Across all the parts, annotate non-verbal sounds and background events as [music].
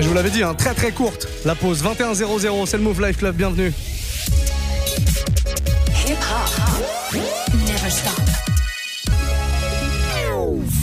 Je vous l'avais dit, hein, très très courte. La pause 21-0-0, c'est le Move Life Club, bienvenue. Hip -hop. Never stop.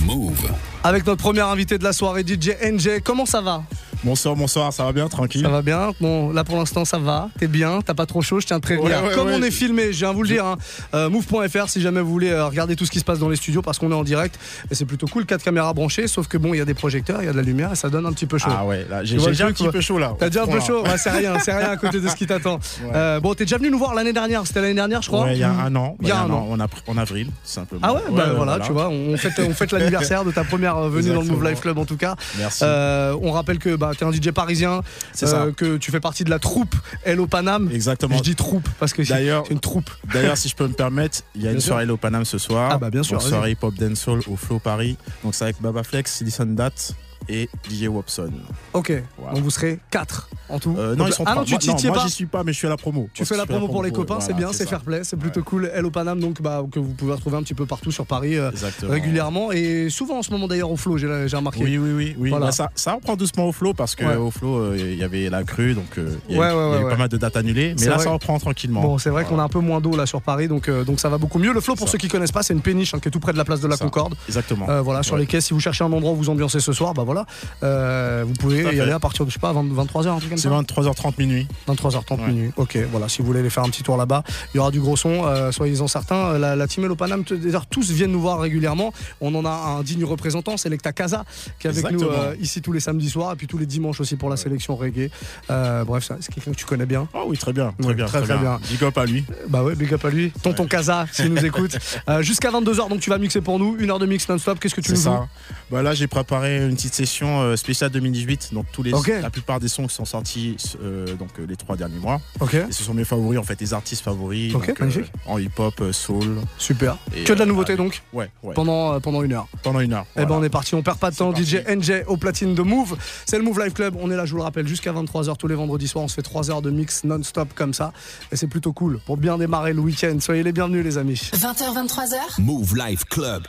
Move. Avec notre premier invité de la soirée, DJ NJ, comment ça va? Bonsoir, bonsoir, ça va bien, tranquille Ça va bien. Bon, là pour l'instant ça va, t'es bien, t'as pas trop chaud, je tiens à te prévenir. Comme on est filmé, je viens vous le dire, hein, euh, move.fr si jamais vous voulez euh, regarder tout ce qui se passe dans les studios parce qu'on est en direct et c'est plutôt cool, quatre caméras branchées, sauf que bon, il y a des projecteurs, il y a de la lumière et ça donne un petit peu chaud. Ah ouais, là j'ai déjà un petit peu chaud là. T'as déjà un peu chaud c'est rien, c'est rien à côté de ce qui [laughs] t'attend. Euh, bon, t'es déjà venu nous voir l'année dernière, c'était l'année dernière, je crois Ouais, il y a un an. Il y a un an, en avril, simplement. Ah ouais, bah voilà, tu vois, on fête, on fête l'anniversaire de ta première venue dans le Move Life Club en tout cas. Merci. on rappelle que bah, t'es un DJ parisien. Euh, que tu fais partie de la troupe Hello Panam. Exactement. Je dis troupe parce que c'est une troupe. D'ailleurs, si je peux me permettre, il y a une soirée Hello Panam ce soir. Ah bah bien sûr. Une soirée hip hop dancehall au Flow Paris. Donc c'est avec Baba Flex, Listen Date et DJ Wobson. Ok, donc vous serez 4 en tout euh, Non, ils sont ah non, tu non, moi j'y suis pas, mais je suis à la promo. Tu fais la promo, pour les copains, c'est bien, c'est fair play, c'est plutôt cool. Hello Panam, donc bah, que vous pouvez retrouver un petit peu partout sur Paris euh, régulièrement et souvent en ce moment d'ailleurs au flow, j'ai remarqué. Oui, oui, oui. oui. Voilà. Bah, ça, ça reprend doucement au flow parce que au flow, euh, il y avait la crue, donc il y a, eu, pas mal de dates annulées, mais là ça reprend tranquillement. Bon, c'est vrai qu'on a un peu moins d'eau là sur Paris, donc, donc ça va beaucoup mieux. Le flow, pour ceux qui connaissent pas, c'est une péniche hein, qui est tout près de la place de la Concorde. Exactement. Voilà, sur les quais, si vous cherchez un endroit où vous ambiancez ce soir, bah voilà. Euh, vous pouvez y aller à partir de, je sais pas, 23h, C'est 23h30 minuit. 23h30 minuit. Ok, voilà, si vous voulez aller faire un petit tour là-bas, il y aura du gros son, euh, soyez-en certains. Euh, la, la team Panam, tous viennent nous voir régulièrement. On en a un digne représentant, c'est Lecta Casa, qui est avec nous ici tous les samedis soirs et puis tous les dimanches aussi pour la sélection reggae. bref, c'est quelqu'un que tu connais bien. Oh oui, très bien, très bien. Très, bien. Big up à lui. Bah ouais, big up à lui. Tonton Casa, s'il nous écoute. [laughs] Jusqu'à 22h, donc tu vas mixer pour nous, une heure de mix non-stop. Qu'est-ce que tu nous ça. Bah là, j'ai préparé une petite session spéciale 2018 donc tous les, la plupart des sons qui sont sortis euh, donc euh, les trois derniers mois. Et ce sont mes favoris en fait, les artistes favoris. Euh, en hip-hop, soul. Super. que de la nouveauté donc. Ouais. Pendant pendant une heure. Pendant une heure. Et eh ben on est parti, on perd pas de temps. DJ NJ au platine de Move. C'est le Move Live Club. On est là, je vous le rappelle, jusqu'à 23h tous les vendredis soirs. On se fait 3 heures de mix non-stop comme ça. Et c'est plutôt cool pour bien démarrer le week-end. Soyez les bienvenus les amis. 20h 23h. Move Live Club.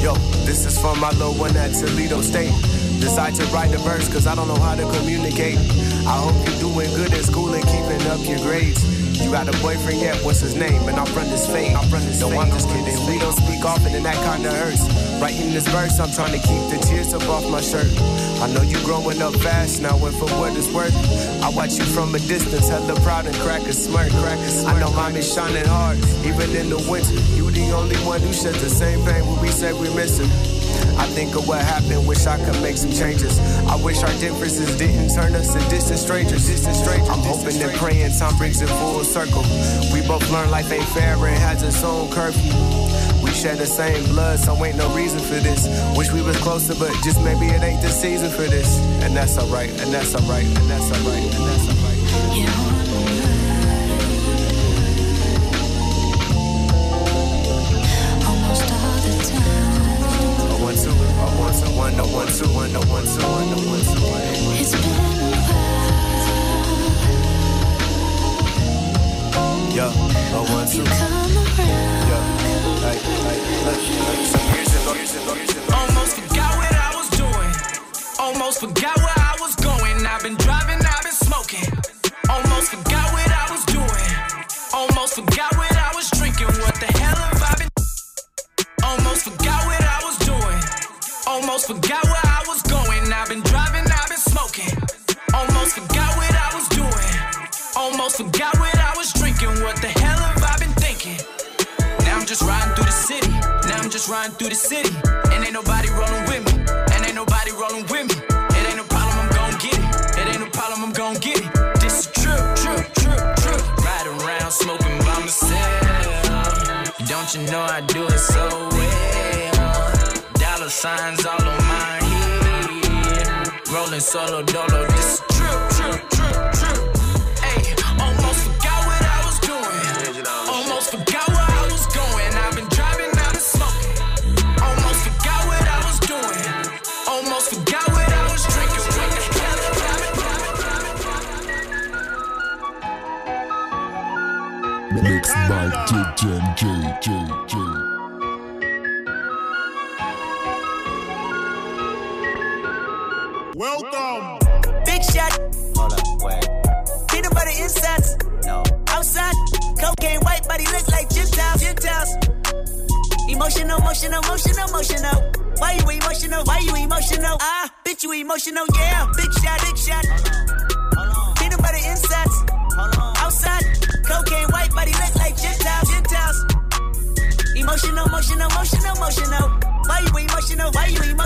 Yo, this is from my little one at Toledo State. Decide to write the verse cause I don't know how to communicate. I hope you're doing good in school and keeping up your grades. You got a boyfriend yet? What's his name? And I'm from this fade. I'm from this no, I'm just kidding. We don't speak often and that kinda hurts. Writing this verse, I'm trying to keep the tears up off my shirt. I know you growing up fast now, and for what it's worth, I watch you from a distance, hella proud and crack a smirk. Crack a smirk. I know mommy's shining hard, even in the winter. You the only one who sheds the same pain when we say we miss him. I think of what happened, wish I could make some changes. I wish our differences didn't turn us to distant strangers. Distant strangers. I'm hoping and praying time brings it full circle. We both learn life ain't fair and has its own curfew. We share the same blood, so ain't no reason for this. Wish we was closer, but just maybe it ain't the season for this. And that's alright, and that's alright, and that's alright, and that's alright. Yeah.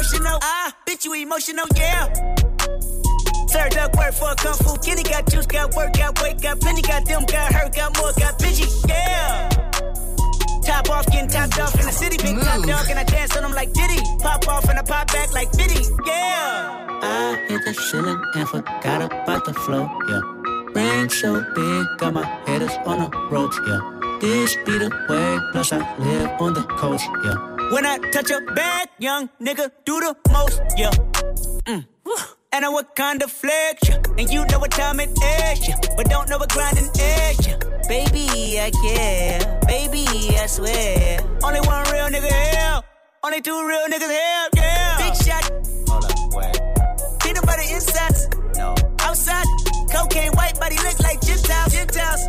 Emotional? Ah, bitch, you emotional, yeah. Served up work for a kung fu kitty. Got juice, got work, got weight, got plenty. Got them, got hurt, got more, got bitchy, yeah. Top off, getting topped off in the city. Big top dog, and I dance on them like Diddy. Pop off and I pop back like Biddy. Yeah. I hit the ceiling and forgot about the flow. Yeah. Rain so big, got my headers on the ropes. Yeah. This be the way, plus I live on the coast. Yeah. When I touch a bag, young nigga do the most. Yeah. Mm. And I what kind of flex, yeah. And you know what time it is, yeah. But don't know what grinding is, yeah. Baby, I care. Baby, I swear. Only one real nigga here. Only two real niggas here, yeah. Big shot. Hold up, wait. Peanut butter insides. No. Outside. Cocaine white body look like Gentiles. Gentiles.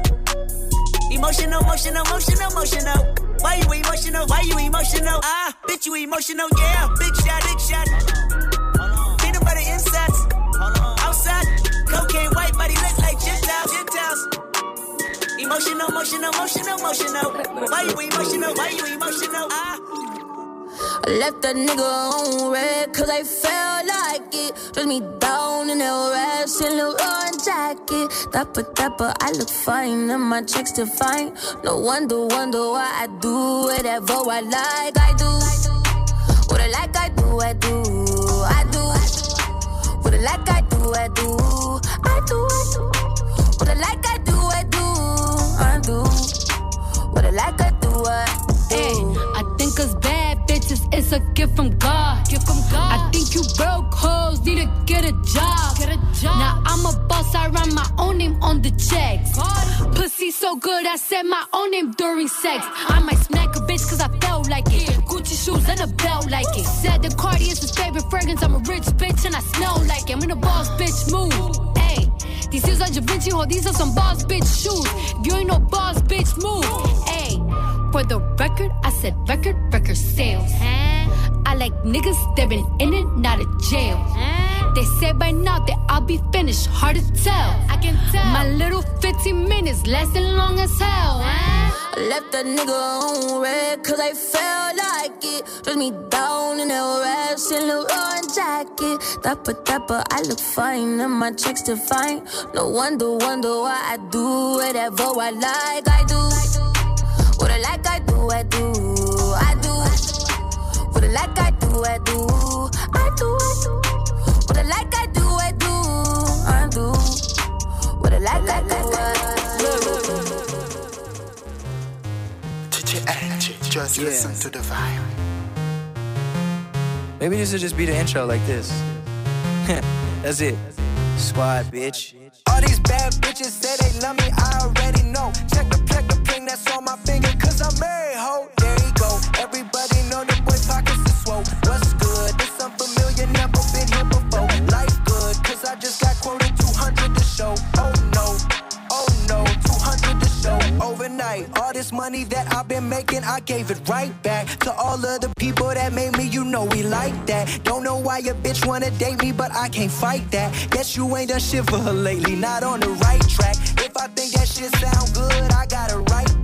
Emotional, emotional, emotional, emotional. Why you emotional? Why you emotional? Ah, bitch, you emotional, yeah. Big shot, big shot. Peanut butter insides. Outside. Cocaine white body look like Gentiles. Gentiles. Emotional, emotional, emotional, emotional. Why you emotional? Why you emotional? Ah. I left that nigga on red cause I felt like it. Dress me down in that red Saint Laurent jacket. Dapper, dapper, I look fine and my checks define. No wonder, wonder why I do whatever I like. I do what I like, I do, I do, I do. What I like, I do, I do, I do, I do. What I like, I do I do I do. what I like, I do what. Hey, I think us bad it's a gift from God. Gift from God. I think you broke hoes need to get a job. Get a job. Now I'm a boss, I write my own name on the checks. God. Pussy so good, I said my own name during sex. I might smack a bitch cause I felt like it. Gucci shoes and a belt like it. Said the Cardi is his favorite fragrance. I'm a rich bitch and I smell like it. I'm in a boss bitch move. Hey these shoes are Da Vinci, these are some boss bitch shoes. If you ain't no boss bitch, move. Hey, for the record, I said record, record sales. I like niggas that been in and out of jail. They say by now that I'll be finished, hard to tell. I can tell. My little 15 minutes lasting long as hell. I left that nigga on red cause I felt like it. Dress me down in that red Saint Laurent jacket. Dapper, dapper, I look fine and my checks define. No wonder, wonder why I do whatever I like. I do what I like, I do, I do, I do. What I like, I do, I do, I do, I do. What I like, I do, I do, I do. What I like, I do, I do. Just yeah. listen to the vibe. Maybe this will just be the intro like this. [laughs] That's it. Squad, bitch. All these bad bitches say they love me, I already know. Check the check the ping that's on my finger, cause There go. Everybody know the boy pockets. What's good? This unfamiliar, never been here before. Life good, cause I just got quoted 200 to show. Oh no, oh no, 200 to show. Overnight, all this money that I've been making, I gave it right back to all of the people that made me. You know we like that. Don't know why your bitch wanna date me, but I can't fight that. Guess you ain't done shit for her lately, not on the right track. If I think that shit sound good, I gotta write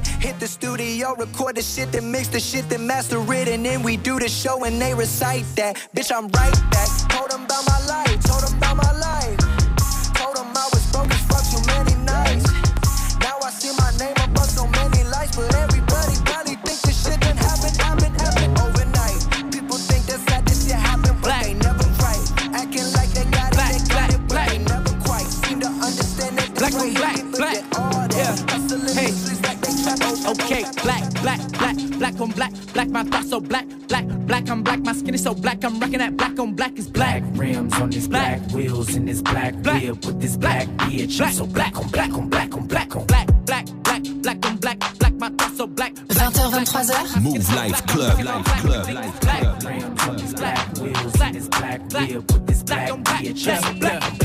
that. Hit the studio, record the shit, then mix the shit, then master it, and then we do the show and they recite that. Bitch, I'm right back. Told black, black, black, black on black, black my thoughts so black, black, black, I'm black. My skin is so black, I'm rocking that black on black is black. Black rims on this black, black wheels in this black, black whip with this black bitch. Black. So black on black on black on black on black, black, black, black on black, black. My thoughts so black. 20h, 23h. Mouv' Life Club. Life Club. club. Black rims on this black wheels in this black whip with this black bitch. So black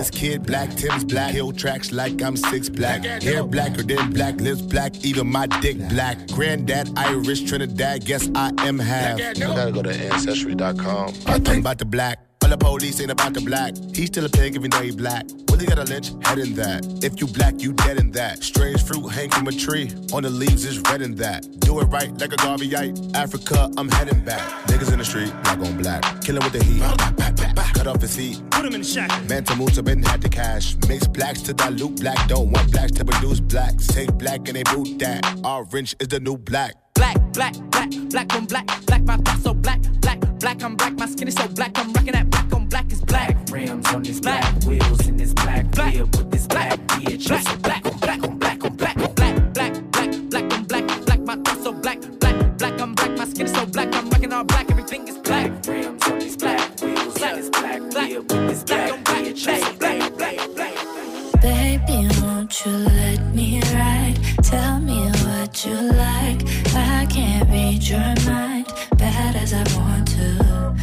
This kid black, Tim's black, hill tracks like I'm six black. Hair blacker than black, lips black, even my dick black. Granddad Irish, Trinidad, guess I am half. I gotta go to Ancestry.com. I'm about the black. All the police ain't about the black. He's still a pig even though he black. Willie got a lynch, head in that. If you black, you dead in that. Strange fruit hang from a tree. On the leaves is red in that. Do it right like a Garveyite. Africa, I'm heading back. Niggas in the street, not gon' black. Killing with the heat. Cut off his feet. Put him in the shack. Man to move to been had the cash. Mix blacks to dilute black. Don't want blacks to produce blacks. Take black and they boot that. Orange is the new black. Black, black, black, black on black. Black, my thoughts so black, black, black. I'm black. My skin is so black. I'm rocking that black on black is black. Rims on this black, black. wheels in this black, black. whip with this black, bitch. Black, so black on black on black on black. Black, black, black, black on black. Black, my thoughts so black, black, black. I'm black. My skin is so black. I'm rocking Baby, won't you let me ride? Tell me what you like. I can't read your mind, bad as I want to.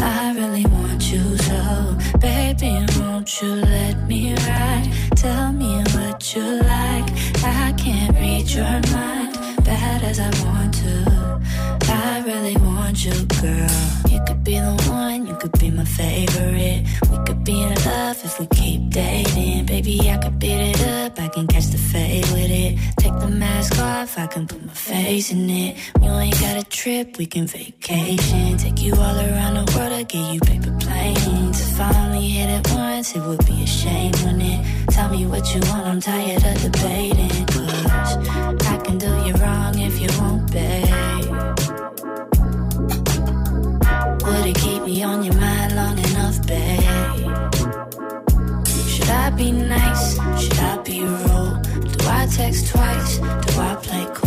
I really want you so, baby, won't you let me ride? Tell me what you like. I can't read your mind, bad as I want to. I really want you, girl. You could be the one, you could be my favorite. Love if we keep dating. Baby, I could beat it up, I can catch the fade with it. Take the mask off, I can put my face in it. You ain't got a trip, we can vacation. Take you all around the world, I'll get you paper planes. If I only hit it once, it would be a shame, wouldn't it? Tell me what you want, I'm tired of debating. Cause I can do you wrong if you won't, babe. Would it keep me on your mind long enough, babe? I text twice? Do I play cool?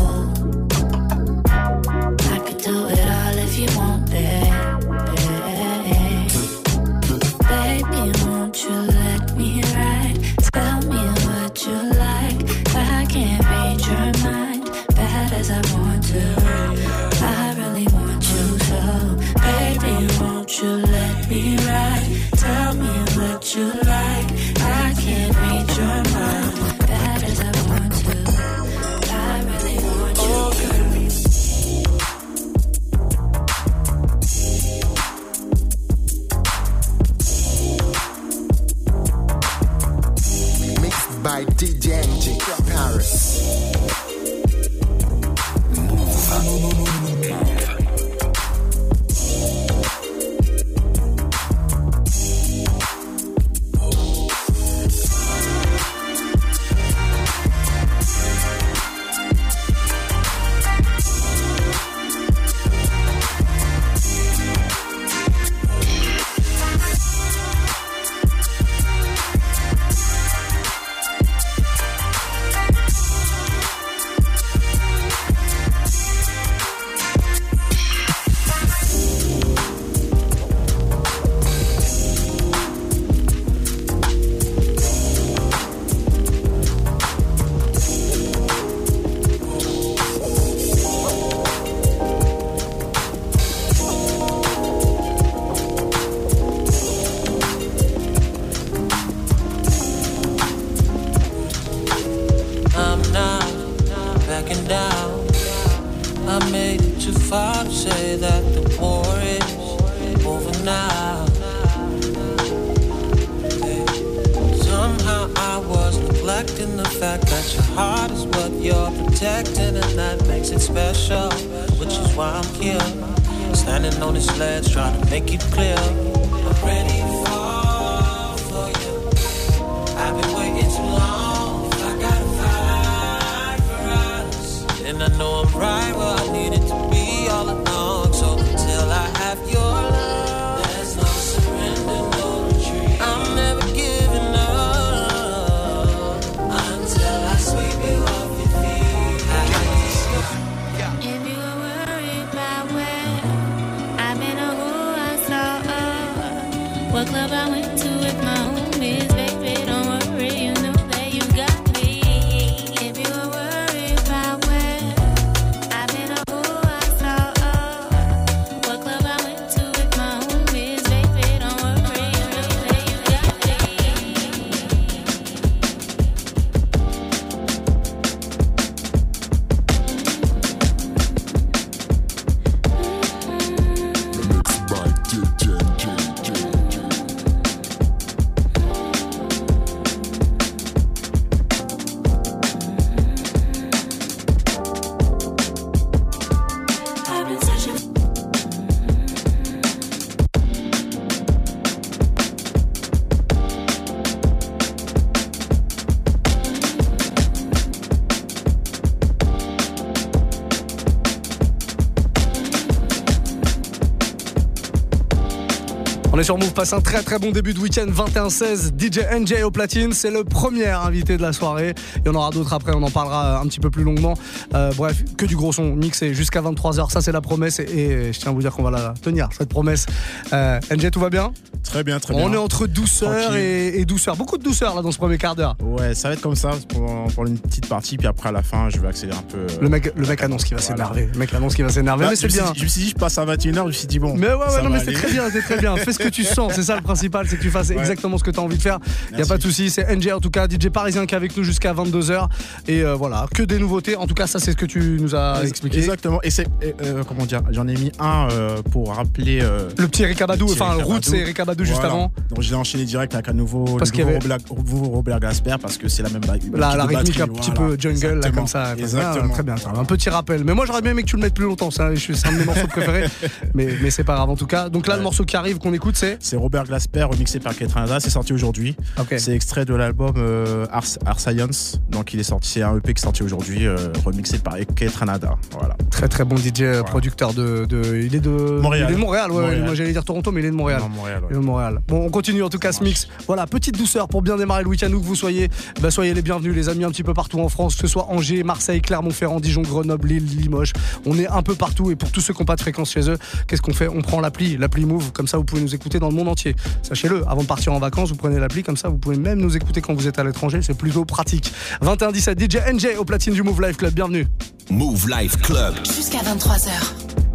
Sur Move, passe un très très bon début de week-end 21-16. DJ NJ au platine, c'est le premier invité de la soirée. Il y en aura d'autres après, on en parlera un petit peu plus longuement. Euh, bref, que du gros son mixé jusqu'à 23h, ça c'est la promesse et, je tiens à vous dire qu'on va la tenir, cette promesse. Euh, NJ, tout va bien? Très bien, très bien. On est entre douceur et, douceur. Beaucoup de douceur là dans ce premier quart d'heure. Ouais, ça va être comme ça pour, une petite partie, puis après à la fin, je vais accélérer un peu. Le mec, le mec annonce qu'il va s'énerver. Le mec annonce qu'il va s'énerver, mais c'est bien. je me suis dit, je passe à 21h, je me suis dit bon. Mais ouais, ouais, non, mais c'est très bien, c'est très bien. [laughs] Fais ce que tu sens, c'est ça le principal, c'est que tu fasses exactement ce que tu as envie de faire. Il n'y a pas de souci, c'est NJ en tout cas, DJ parisien qui est avec nous jusqu'à 22h. Et euh, voilà, que des nouveautés. En tout cas, ça c'est ce que tu nous as expliqué. Exactement. Et c'est, euh, comment dire, j'en ai mis un euh, pour rappeler. le petit Eric Abadou, enfin, le route, c'est Juste avant. Donc j'ai enchaîné direct avec un nouveau, parce nouveau, Robert, Robert, Gasper parce que c'est la même La, la rythmique un petit peu jungle, là, comme ça. Exactement. très bien, un petit rappel. Mais moi j'aurais bien aimé que tu le mettes plus longtemps, c'est un de mes morceaux préférés. [laughs] mais, mais c'est pas grave en tout cas. Donc là, le morceau qui arrive, qu'on écoute, c'est C'est Robert Glasper, remixé par Ketranada. C'est sorti aujourd'hui. C'est extrait de l'album euh, Art, Science. Donc il est sorti, c'est un EP qui est sorti aujourd'hui, euh, remixé par Ketranada. Voilà. Très très bon DJ producteur de, Il est de Montréal. Il est de Montréal, ouais. Moi j'allais dire Toronto, mais il est de Montréal. Montréal, est de Montréal. Bon, on continue en tout cas ce mix. Voilà, petite douceur pour bien démarrer le week-end où que vous soyez. Bah, soyez les bienvenus, les amis, un petit peu partout en France, que ce soit Angers, Marseille, Clermont-Ferrand, Dijon, Grenoble, Lille, Limoges. On est un peu partout et pour tous ceux qui n'ont pas de fréquence chez eux, qu'est-ce qu'on fait? On prend l'appli, l'appli Move, comme ça vous pouvez nous écouter dans le monde entier. Sachez-le, avant de partir en vacances, vous prenez l'appli, comme ça vous pouvez même nous écouter quand vous êtes à l'étranger, c'est plutôt pratique. 21 17 DJ NJ au platine du Move Life Club, bienvenue. Move Life Club. Jusqu'à 23h.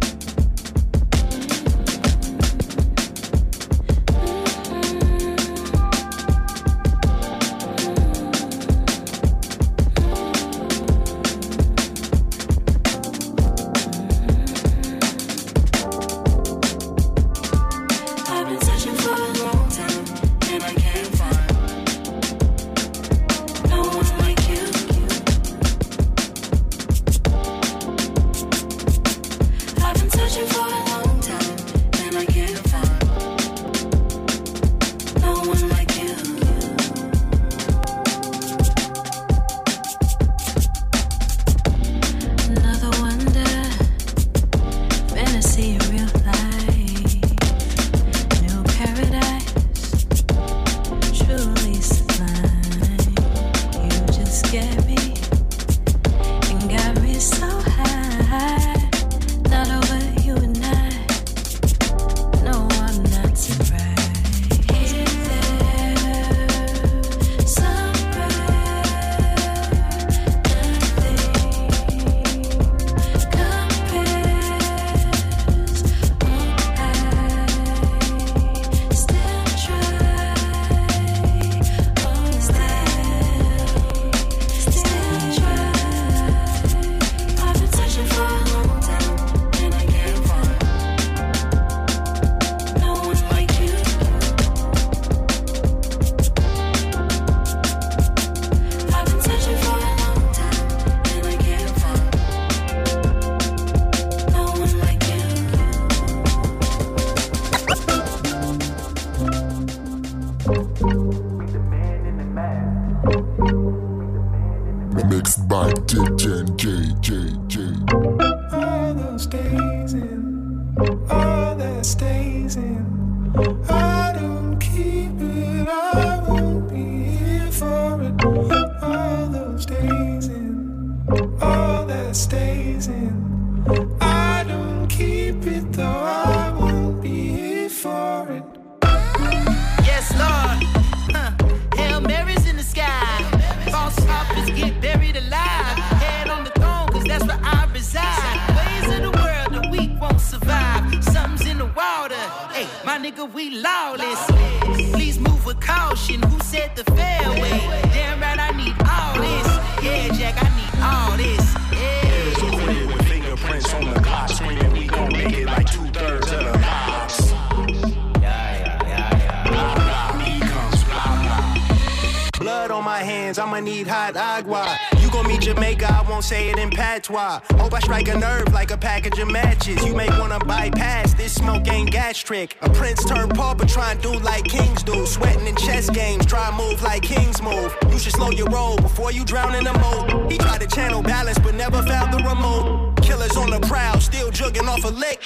Gastric. A prince turned pauper, try and do like kings do. Sweating in chess games, try move like kings move. You should slow your roll before you drown in a moat. He tried to channel balance, but never found the remote. Killers on the prowl, still jugging off a lick.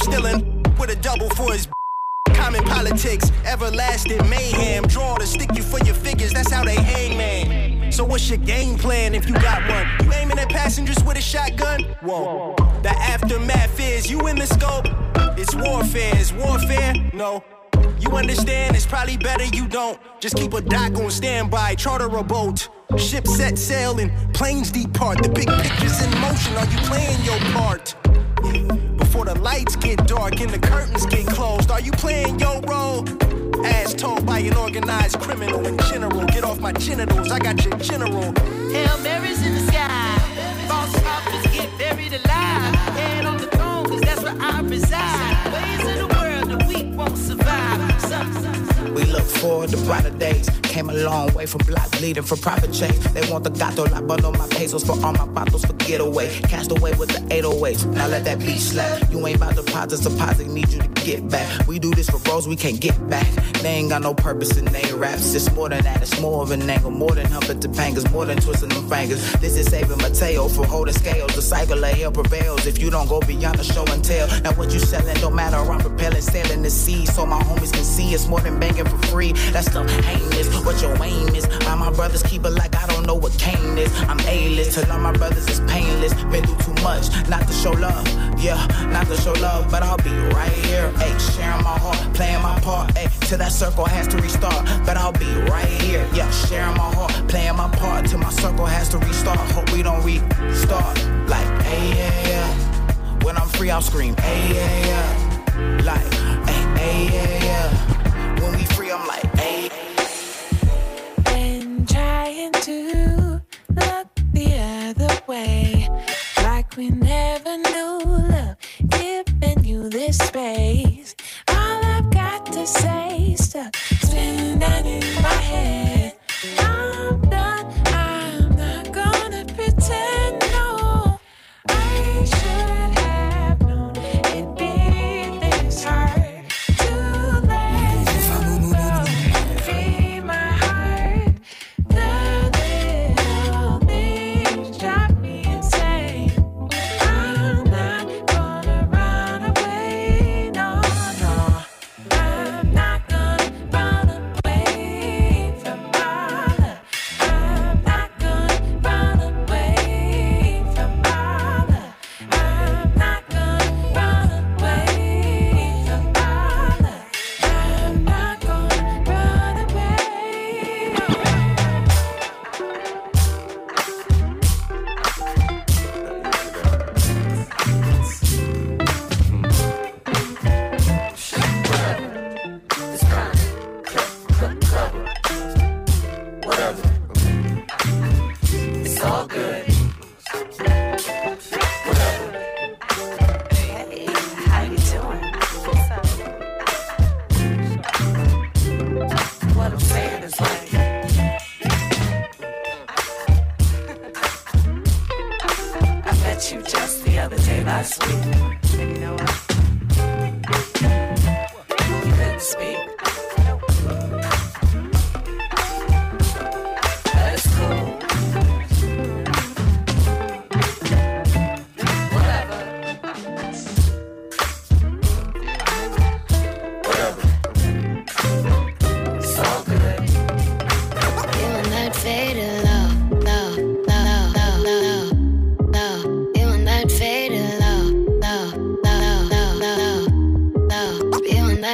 Still in with a double for his Common politics, everlasting mayhem. Draw to stick you for your figures, that's how they hang, man. So what's your game plan if you got one? You aiming at passengers with a shotgun? Whoa. The aftermath is you in the scope. It's warfare. Is warfare? No. You understand? It's probably better you don't. Just keep a dock on standby, charter a boat. Ship set sail and planes depart. The big picture's in motion. Are you playing your part? Before the lights get dark and the curtains get closed, are you playing your role? As told by an organized criminal in general, get off my genitals, I got your general. Hail Mary's in the sky. False prophets get buried alive. Head on the throne, cause that's where I reside. We look forward to brighter days. Came a long way from block bleeding for profit chase. They want the gato, I bundle my pesos for all my bottles for getaway. Cast away with the 808s. Now let that beat slap. You ain't about deposits, deposit, need you to get back. We do this for bros, we can't get back. They ain't got no purpose in they raps. It's more than that, it's more of an angle. More than humping to pangas, more than twisting them fingers. This is saving Mateo from holding scales. The cycle of hell prevails if you don't go beyond the show and tell. Now what you selling don't matter, I'm propelling, sailing the sea. So my homies can see it's more than banging for free. That stuff heinous, what your aim is. All my brothers keep it like I don't know what cane is. I'm A-list, till all my brothers is painless. Been through too much, not to show love. Yeah, not to show love, but I'll be right here. Ayy, sharing my heart, playing my part. Ayy, till that circle has to restart. But I'll be right here. Yeah, sharing my heart, playing my part till my circle has to restart. Hope we don't restart. Like, hey, yeah, yeah. When I'm free, I'll scream, hey, yeah, yeah. Like, hey, hey, yeah, yeah. When we free, I'm like, hey. Been trying to look the other way. Like we never knew love giving you this space.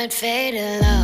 Love, love, love,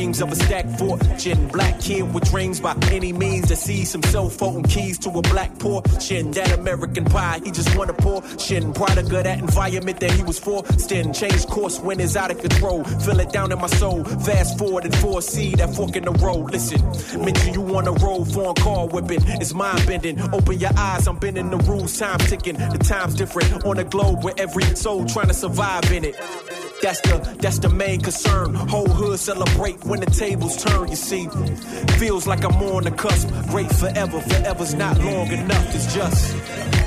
dreams of a stacked fortune. Black kid with dreams by any means to see some cell phone keys to a black portion. That American pie, he just wanna pour. Shin, product of that environment that he was forced in. Changed course when it's out of control. Feel it down in my soul. Fast forward and foresee that fork in the road. Listen, mention you on a road, phone car whipping. It's mind bending. Open your eyes, I'm bending the rules. Time ticking. The time's different on a globe where every soul trying to survive in it. That's the that's the main concern. Whole hood celebrate when the tables turn. You see, feels like I'm on the cusp. Great forever, forever's not long enough. It's just.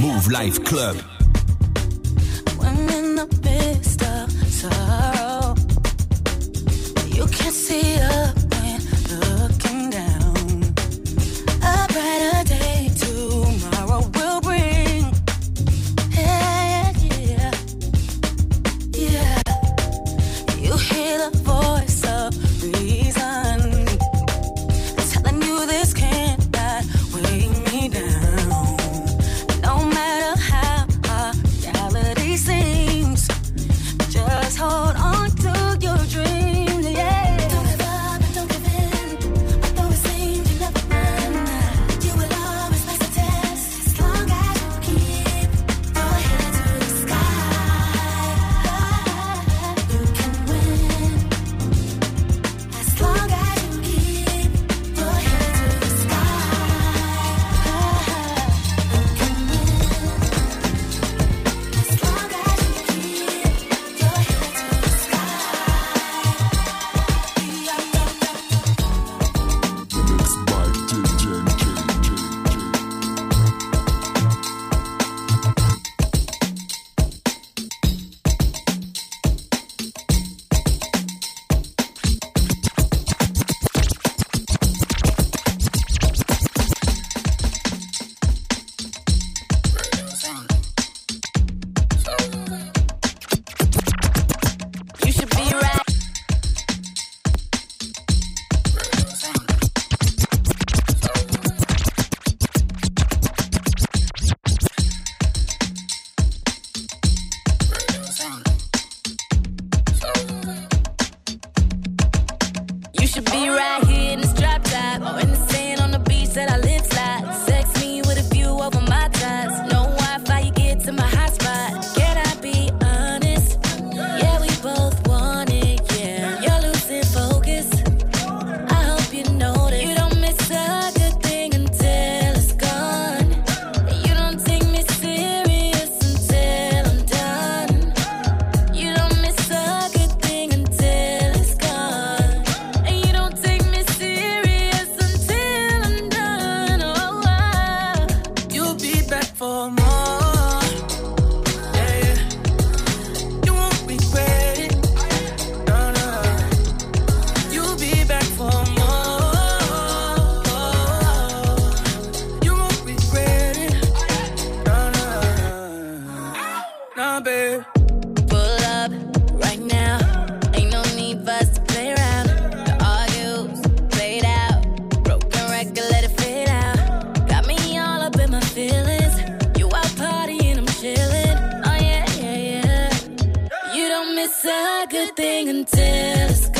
Mouv' Live Club. Good thing until it's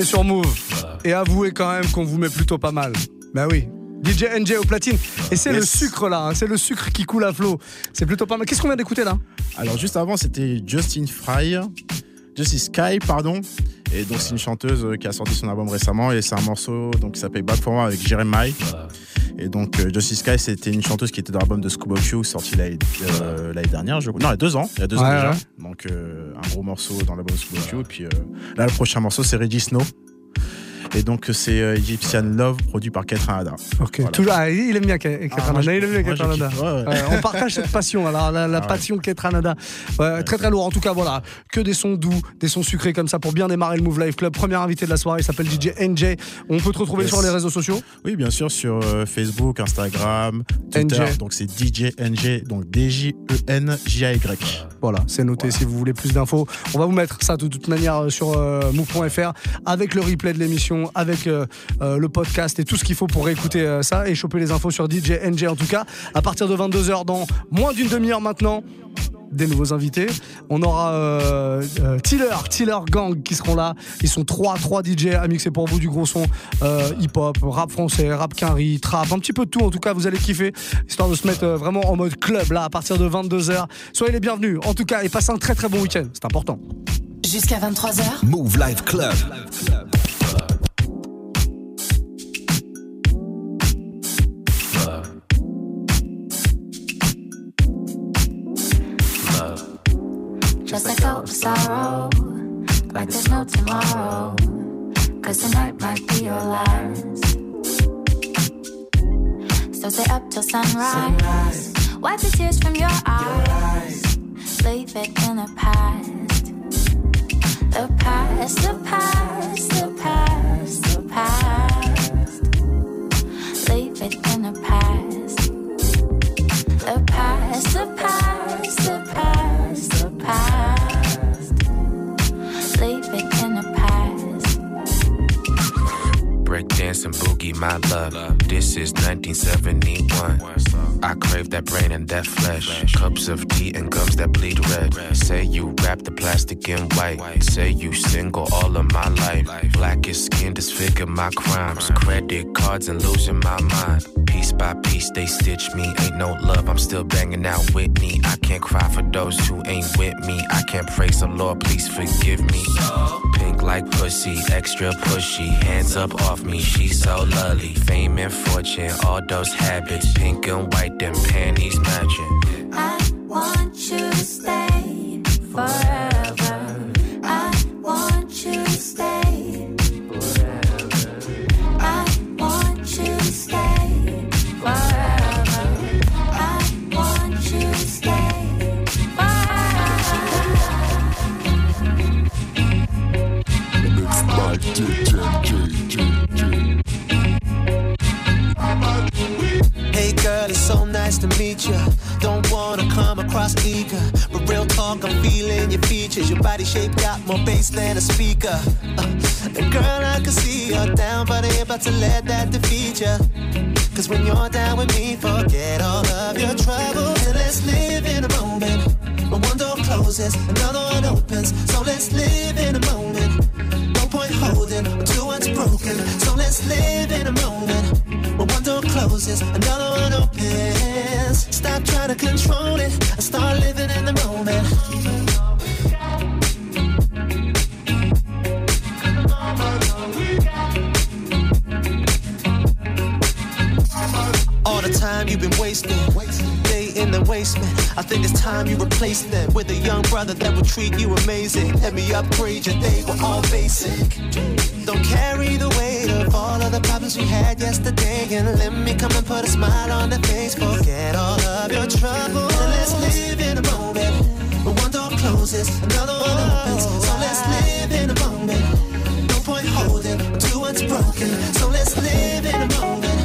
est sur Move. Et avouez quand même qu'on vous met plutôt pas mal. Bah oui. DJ NJ au platine. Et c'est le sucre là, hein, c'est le sucre qui coule à flot. C'est plutôt pas mal. Qu'est-ce qu'on vient d'écouter là? Alors juste avant, c'était Justin Fry, Justice Sky, pardon. Et donc c'est une chanteuse qui a sorti son album récemment et c'est un morceau donc qui s'appelle Back for More avec Jeremiah. Et donc euh, Justice Sky, c'était une chanteuse qui était dans l'album de Scuba Q sorti l'année euh, l'année dernière, je... non, il y a deux ans, il y a deux ans déjà. ouais. Donc euh, un gros morceau dans l'album de Scuba Q. Et puis là, le prochain morceau, c'est Reggie Snow. Et donc c'est euh, Egyptian Love produit par Ketra Ada. Ok. Toujours- ah, il aime bien Ke- Ketranada. il aime bien Ketranada. Ouais, ouais. Ouais, on partage cette passion, alors la, la Ah passion Ketranada. Ouais, très très lourd. En tout cas, voilà, que des sons doux, des sons sucrés comme ça pour bien démarrer le Move Life Club. Premier invité de la soirée, il s'appelle DJ NJ. On peut te retrouver Yes. sur les réseaux sociaux? Oui, bien sûr, sur euh, Facebook, Instagram, Twitter. NJ. Donc c'est DJ NG, donc D-J-E-N-J-A-Y. Voilà, c'est noté si vous voulez plus d'infos. On va vous mettre ça de toute manière euh, sur euh, move.fr avec le replay de l'émission, avec euh, euh, le podcast et tout ce qu'il faut pour réécouter euh, ça et choper les infos sur DJ NJ en tout cas. À partir de 22h dans moins d'une demi-heure maintenant, des nouveaux invités. On aura euh, euh, Tiller, Tiller Gang qui seront là. Ils sont trois, trois DJ à mixer pour vous du gros son euh, hip-hop, rap français, rap quinri, trap, un petit peu de tout. En tout cas, vous allez kiffer, histoire de se mettre euh, vraiment en mode club là à partir de 22h. Soyez les bienvenus. En tout cas, et passez un très très bon week-end. C'est important. Jusqu'à 23h. Move Life Club. Just sorrow, like there's no tomorrow. Cause tonight might be your last. So stay up till sunrise. Wipe the tears from your eyes. Leave it in the past. The past, the past, the past, the past. Leave it in the past. The past, the past, Breakdance and boogie, my love. This is 1971. I crave that brain and that flesh. Cups of tea and gums that bleed red. Say you wrap the plastic in white. Say you single all of my life. Blackest skin disfigure my crimes. Credit cards and losing my mind. Piece by piece, they stitch me. Ain't no love, I'm still banging out Whitney. I can't cry for those who ain't with me. I can't praise the Lord, please forgive me. Like pussy, extra pushy. Hands up off me, she's so lovely. Fame and fortune, all those habits. Pink and white, them panties matching. I want you to stay forever. Hey girl, it's so nice to meet you. Don't wanna come across eager, but real talk, I'm feeling your features. Your body shape got more bass than a speaker. Uh, and girl, I can see you're down, but I ain't about to let that defeat you. Cause when you're down with me, forget all of your troubles and let's live in a moment. When one door closes, another one opens. So let's live in a moment. Holding to what's broken. So let's live in a moment. When one door closes, another one opens. Stop trying to control it and start living in the moment. All the time you've been wasting, in the wasteman. I think it's time you replace them with a young brother that will treat you amazing. Let me upgrade your day, we're all basic. Don't carry the weight of all of the problems we had yesterday, and let me come and put a smile on the face. Forget all of your troubles. And let's live in a moment. When one door closes, another one opens. So let's live in a moment. No point holding to what's broken. So let's live in a moment.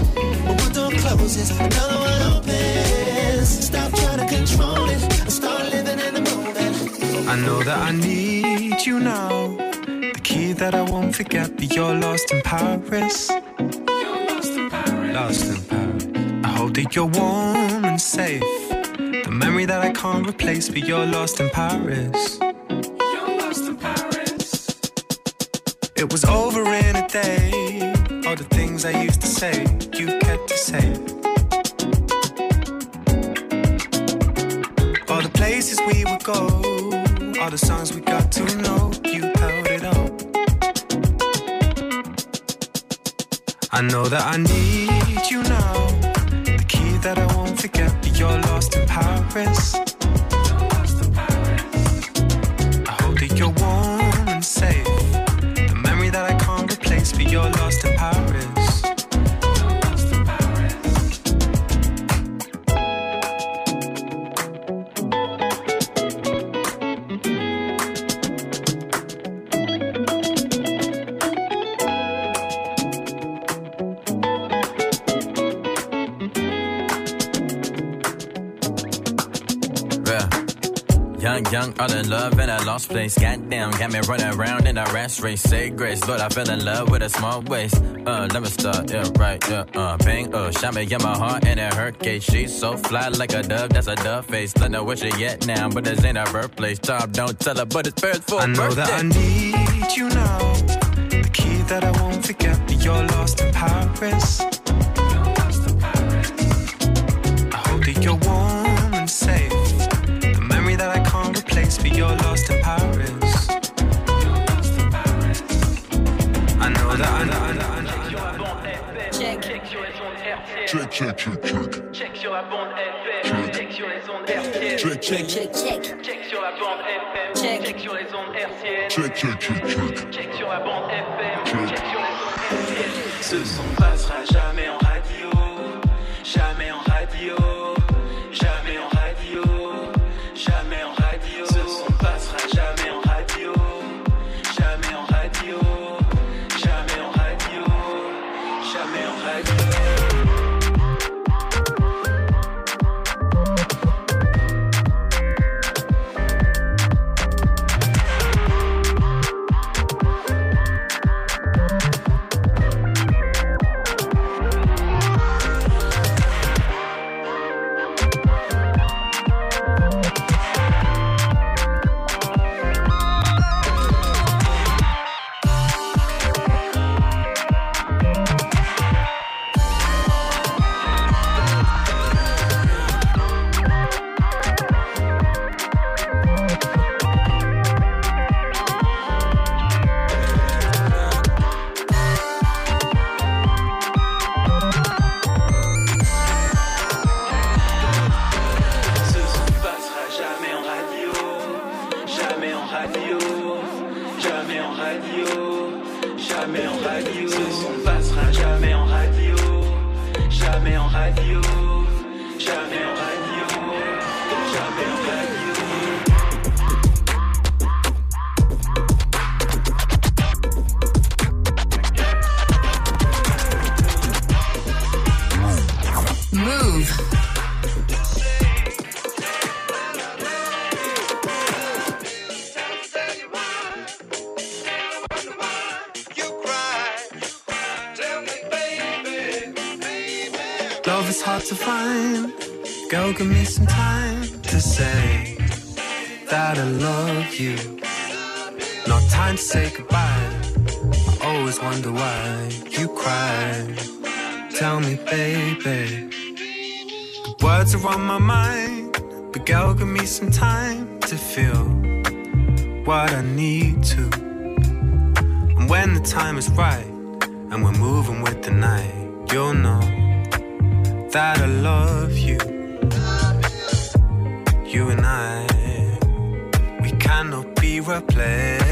When one door closes, another one opens. Stop trying to control it and start living in the moment. I know that I need you now. The key that I won't forget, but you're lost in Paris. Lost in Paris. I hope that you're warm and safe. The memory that I can't replace, but you're lost in Paris. you're lost in Paris. It was over in a day. All the things I used to say, you kept to say. The places we would go, all the songs we got to know, you held it up. I know that I need you now. The key that I won't forget, but you're lost in Paris. In a lost place. Goddamn, got me running around in a rash race. Say grace, Lord, I fell in love with a small waist. Uh, let me start, yeah, right, yeah, uh, bang, uh, shot me in my heart and it hurt case. She's so fly like a dove, that's a dove face. Don't know where she yet now, but this ain't her birthplace. Tom, don't tell her, but it's first for I know birthday. that I need you now. The key that I won't forget, but you're lost in Paris. I hope that you're warm Check, check, check, check. Check sur la bande FM. Check sur les ondes RTL. Check, check. Check, check. Check sur la bande FM. Check. sur les ondes RTL. Check, check, check, check. Check sur la bande FM. Check sur les ondes RTL. Ce son passera jamais en radio. Words are on my mind, but girl, give me some time to feel what I need to. And when the time is right, and we're moving with the night, you'll know that I love you. You and I, we cannot be replaced.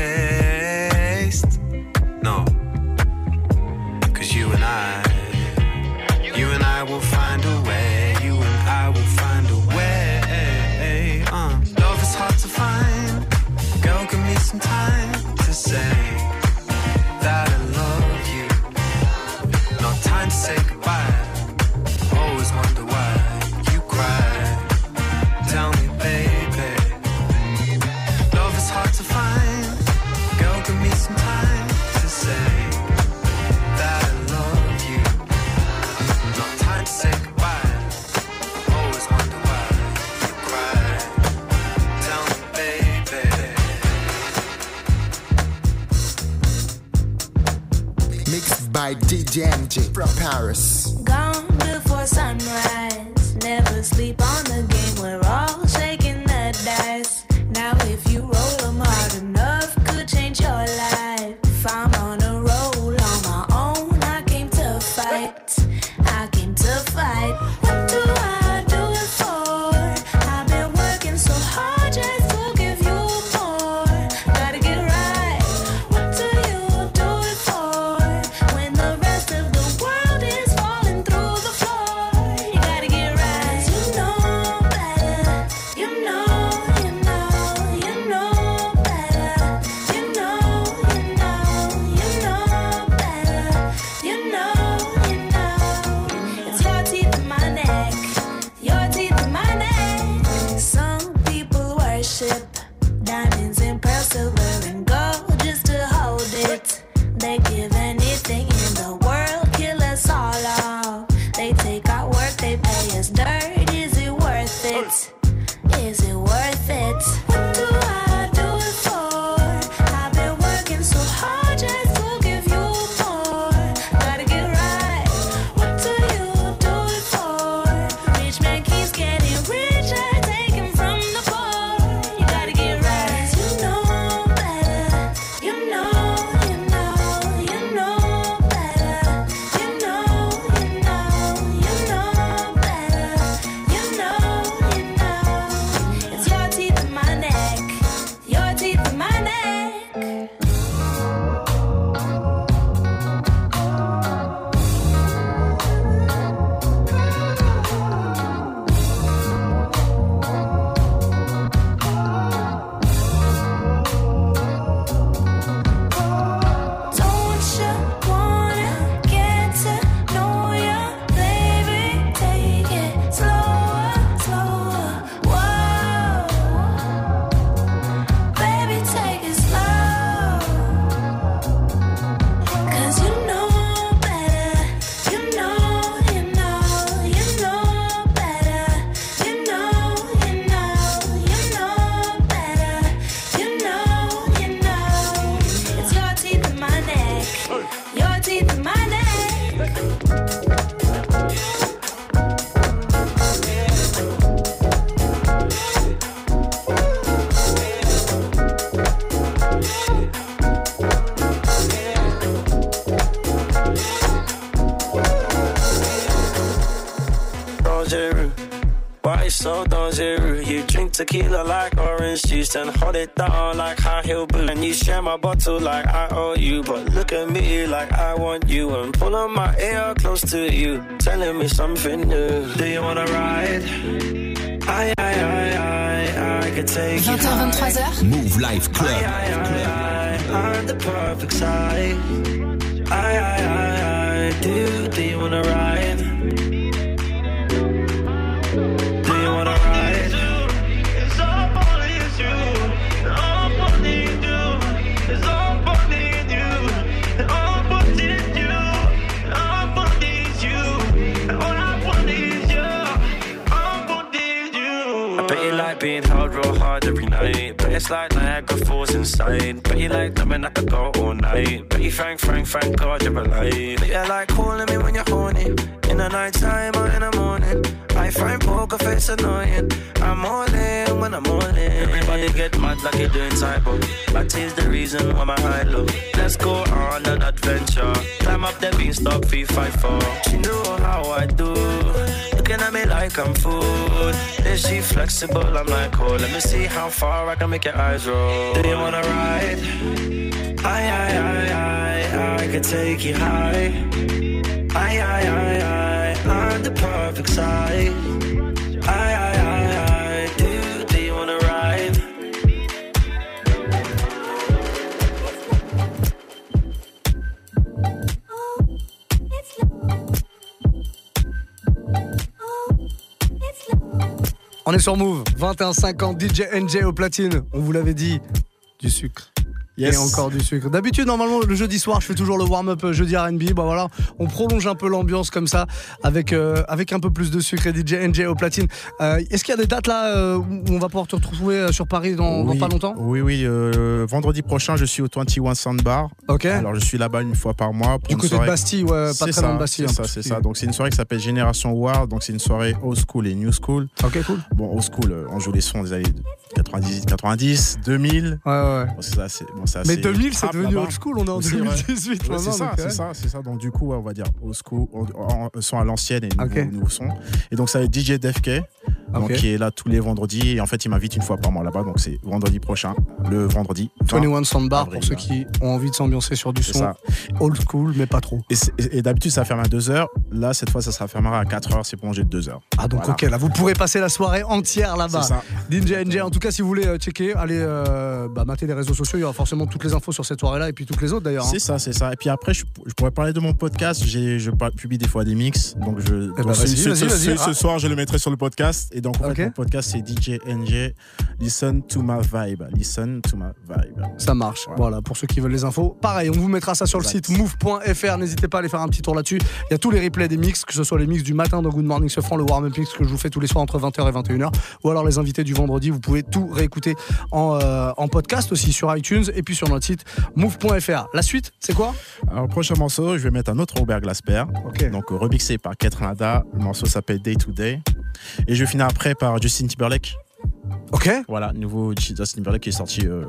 Paris. Tequila like orange juice and hold it down like high heel boot. And you share my bottle like I owe you, but look at me like I want you and pulling my ear close to you, telling me something new. Do you wanna ride? I, I, I, I, I could take you 20h, 23h. Move Life Club. on the perfect side. I, I, I, I, do, do you wanna ride? Hard every night. But it's like Niagara Falls inside. Bet you like coming at the go all night. But you thank, thank, thank God you're alive. Bet you like calling me when you're horny. In the night time or in the morning. I find poker face annoying. I'm all in when I'm all in. Everybody get mad like you're doing typo. That is the reason why my high low. Let's go on an adventure. Climb up the beanstalk, fee fight for. She know how I do. Looking at me like I'm food. Is she flexible? I'm like, oh, let me see how far I can make your eyes roll. Do you wanna ride? I, I, I, I, I could take you high. I, I, I, I, on the perfect side. I, I, I, On est sur Move, 21-50, DJ NJ au platine. On vous l'avait dit, du sucre. Yes. Et encore du sucre. D'habitude, normalement, le jeudi soir, je fais toujours le warm-up euh, jeudi RB. Bah voilà, on prolonge un peu l'ambiance comme ça, avec, euh, avec un peu plus de sucre et DJ NJ au platine. Euh, Est-ce qu'il y a des dates là où on va pouvoir te retrouver sur Paris dans, pas longtemps? Oui, oui. euh, vendredi prochain, je suis au 21 Sandbar. Ok. Alors, je suis là-bas une fois par mois. Pour Du côté de soirée- Bastille, ouais, pas très loin de Bastille, C'est hein, ça, c'est ça. Donc, c'est une soirée qui s'appelle Génération War. Donc, c'est une soirée old school et new school. Ok, cool. Bon, old school, on joue les sons des années 90, 90 2000. Ouais, ouais. Bon, c'est ça, c'est- bon, Mais assez 2000, c'est devenu old school, on est en C'est vrai. 2018 Ouais, maintenant, C'est ça, c'est ça, c'est ça. Donc, du coup, ouais, on va dire old school, on- on- on- son à l'ancienne et nouveau, Ok. nouveau son. Et donc, ça va être DJ Defk, donc, qui est là tous les vendredis. Et en fait, il m'invite une fois par mois là-bas. Donc, c'est vendredi prochain, le vendredi. 21 Soundbar avril, pour ceux qui ont envie de s'ambiancer sur du C'est son ça. old school, mais pas trop. Et, c'est- et- et d'habitude, ça ferme à 2h. Là, cette fois, ça sera fermera à 4h. C'est prolongé de 2h. Ah donc ok là vous pourrez passer la soirée entière là-bas. C'est ça. DJ NJ en tout cas si vous voulez euh, checker allez euh, bah, mater les réseaux sociaux il y aura forcément toutes les infos sur cette soirée là et puis toutes les autres d'ailleurs. hein. C'est ça, c'est ça. Et puis après, je, je pourrais parler de mon podcast. J'ai, je publie des fois des mix. Donc, je, bah, vas-y, ce, ce- vas-y, ce- vas-y. ce soir, je le mettrai sur le podcast. Et donc, en mon podcast, c'est DJ NJ. Listen to my vibe. Listen to my vibe. Ça marche. Voilà. pour ceux qui veulent les infos. Pareil, on vous mettra ça sur le site move.fr. N'hésitez pas à aller faire un petit tour là-dessus. Il y a tous les replays des mix, que ce soit les mix du matin dans Good Morning Ce franc, le warm-up mix que je vous fais tous les soirs entre 20h et 21h, ou alors les invités du vendredi. Vous pouvez tout réécouter en, euh, en podcast aussi sur iTunes et puis sur notre site move.fr. La suite, c'est quoi? Alors, prochain morceau, je vais mettre un autre Robert Glasper. Donc, euh, remixé par Ketranada. Le morceau s'appelle Day to Day. Et je vais finir après par Justin Timberlake. Ok. Voilà, nouveau Justin Timberlake qui est sorti. euh,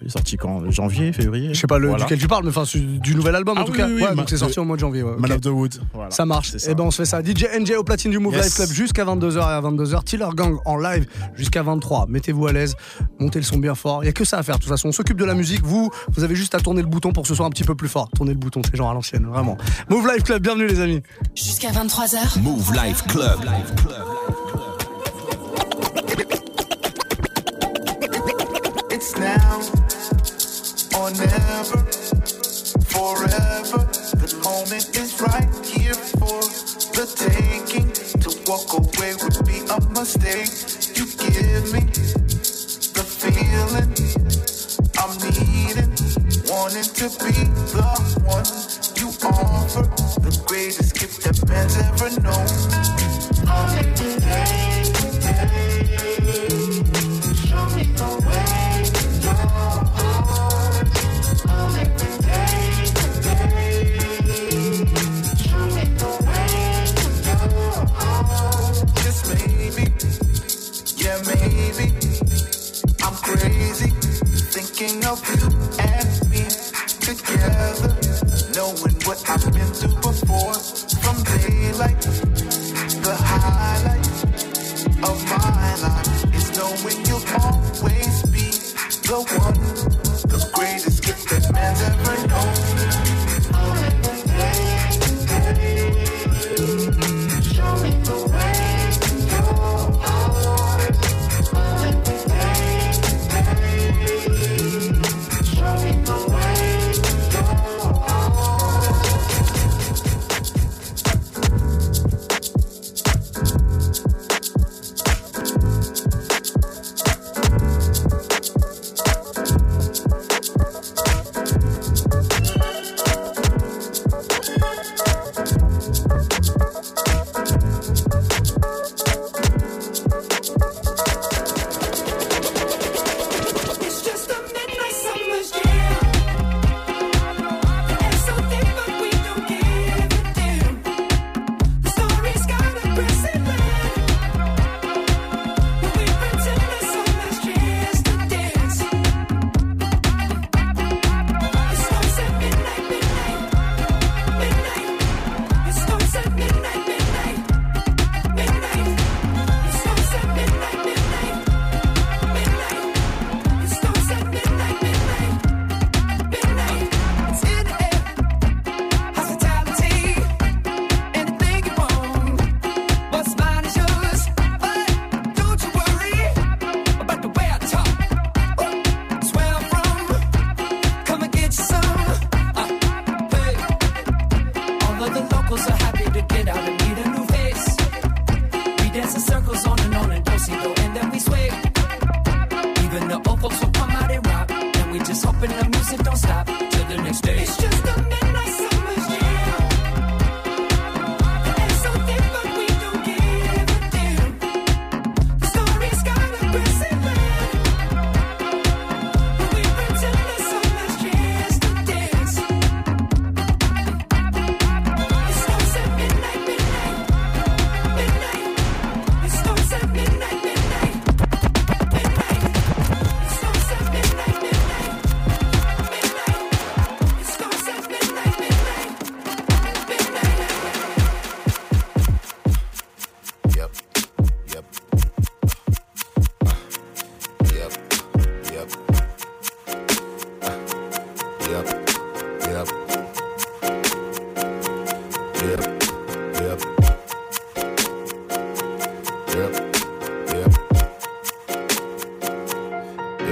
il est sorti quand Janvier, février Je sais pas le, Voilà. duquel tu parles, mais enfin du nouvel album en Ah tout oui, cas. oui, oui, Ouais, Ma- donc c'est sorti au mois de janvier. ouais, Man of the Wood. Voilà. Ça marche. Et ben on se fait ça. DJ NJ au platine du Move Yes. Live Club jusqu'à 22h et à 22h. Tiller Gang en live jusqu'à 23. Mettez-vous à l'aise, montez le son bien fort. Il y a que ça à faire. De toute façon, on s'occupe de la musique. Vous, vous avez juste à tourner le bouton pour que ce soit un petit peu plus fort. Tournez le bouton, c'est genre à l'ancienne, vraiment. Move Live Club, bienvenue les amis. Jusqu'à 23h. Move Life Club. It's forever. The moment is right here for the taking. To walk away would be a mistake. You give me the feeling I'm needing, wanting to be the one you offer. The greatest gift that man's ever known.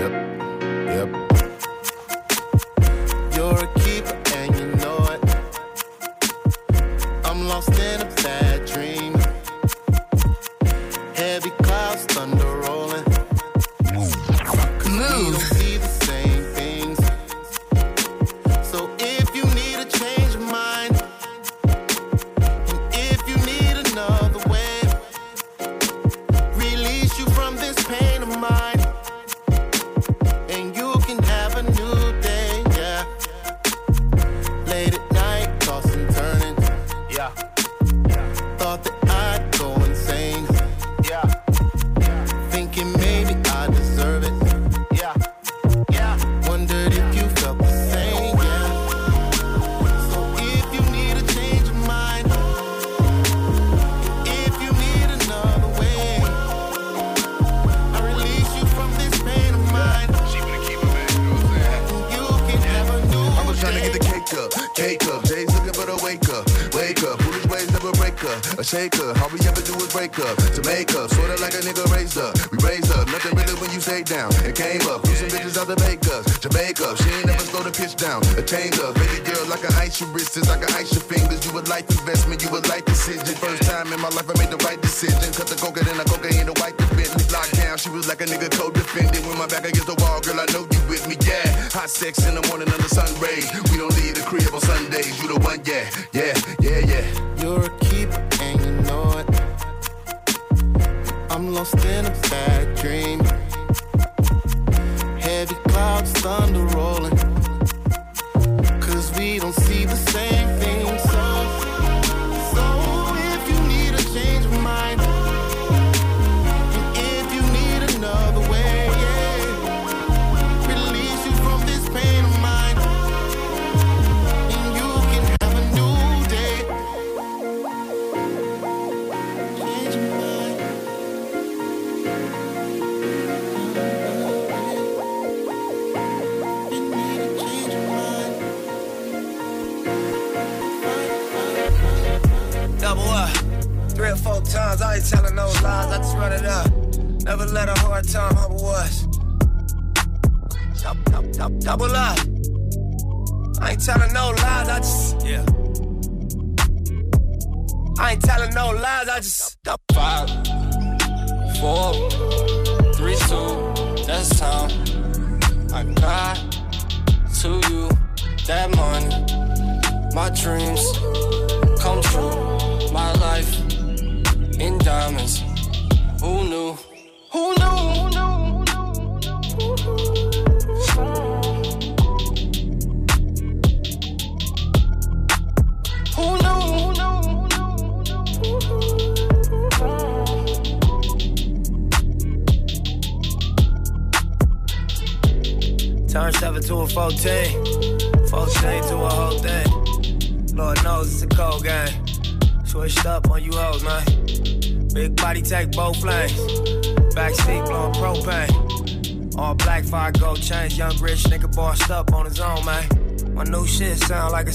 Yep.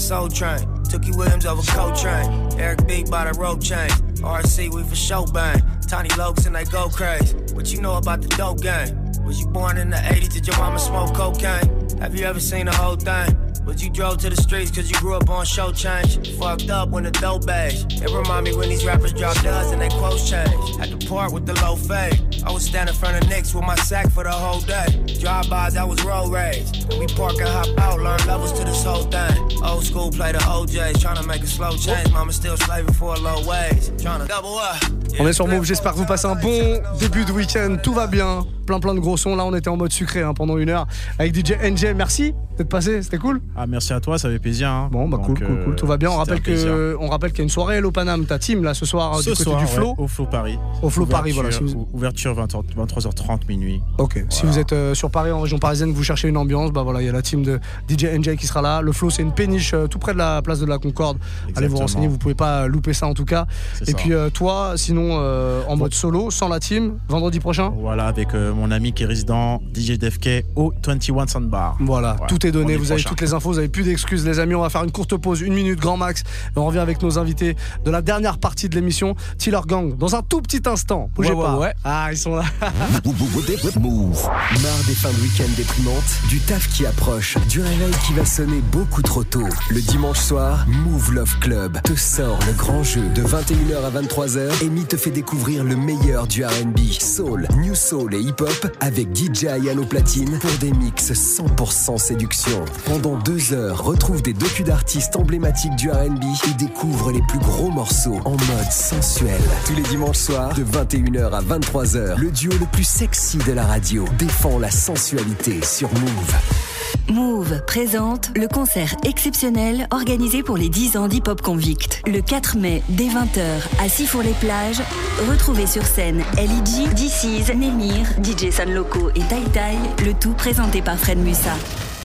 Soul Train. Tookie Williams over Co train, Eric B by the rope chain. RC, we for show bang. Tiny Lokes and they go crazy. What you know about the dope game? Was you born in the 80s? Did your mama smoke cocaine? Have you ever seen the whole thing? you drove to the streets cause you grew up on show change. Fucked up when the dough bags. It remind me when these rappers drop duds and they quotes change. Had to part with the low fade. I was standing in front of Knicks with my sack for the whole day. Drive-bys, I was road rage. We park and hop out, learn levels to this whole thing. Old school play the OJs, trying to make a slow change. Mama still slaving for a low wage. Trying to double up. On est sur Move, j'espère que vous passez un bon début de week-end, tout va bien, plein plein de gros sons. Là, on était en mode sucré hein, pendant une heure avec DJ NJ. Merci d'être passé, c'était cool. Ah, merci à toi, ça fait plaisir. hein. Bon, bah cool, Donc, cool, cool, euh, tout va bien. On rappelle un plaisir. que, on rappelle qu'il y a une soirée à l'Opanam, ta team là ce soir Ce du côté soir, du ouais, Flow. au Flow Paris. Au Flow Paris, voilà, Ouverture- si vous- Ouverture 20 23h30 minuit. Ok, si vous êtes euh, sur Paris, en région parisienne, vous cherchez une ambiance, bah voilà, il y a la team de DJ NJ qui sera là. Le Flow, c'est une péniche euh, tout près de la place de la Concorde. Allez vous renseigner, vous pouvez pas louper ça en tout cas. Et ça. puis euh, toi, sinon euh, en mode solo, sans la team, vendredi prochain. Voilà, avec euh, mon ami qui est résident DJ DFK au 21 Sandbar. Voilà, Ouais, tout est donné, vous avez prochain. toutes les infos, vous avez plus d'excuses les amis, on va faire une courte pause, une minute grand max, et on revient avec nos invités de la dernière partie de l'émission, Tiller Gang, dans un tout petit instant, bougez Ouais, pas. ouais. Ah, ils sont là. [laughs] Move. Marre des fins de week-end déprimantes, du taf qui approche, du réveil qui va sonner beaucoup trop tôt. Le dimanche soir, Move Love Club te sort le grand jeu de 21h à 23h. Amy te fait découvrir le meilleur du RB, soul, new soul et hip-hop avec DJ Ayano Platine pour des mix 100% séduction. Pendant deux heures, retrouve des docus d'artistes emblématiques du RB et découvre les plus gros morceaux en mode sensuel. Tous les dimanches soirs, de 21h à 23h, le duo le plus sexy de la radio défend la sensualité sur Move. Move présente le concert exceptionnel organisé pour les 10 ans d'Hip Hop Convict. Le 4 mai, dès 20h, à Sifour-les-Plages, retrouvez sur scène LIG, DC's, Nemir, DJ San Loco et Tai Tai, le tout présenté par Fred Musa.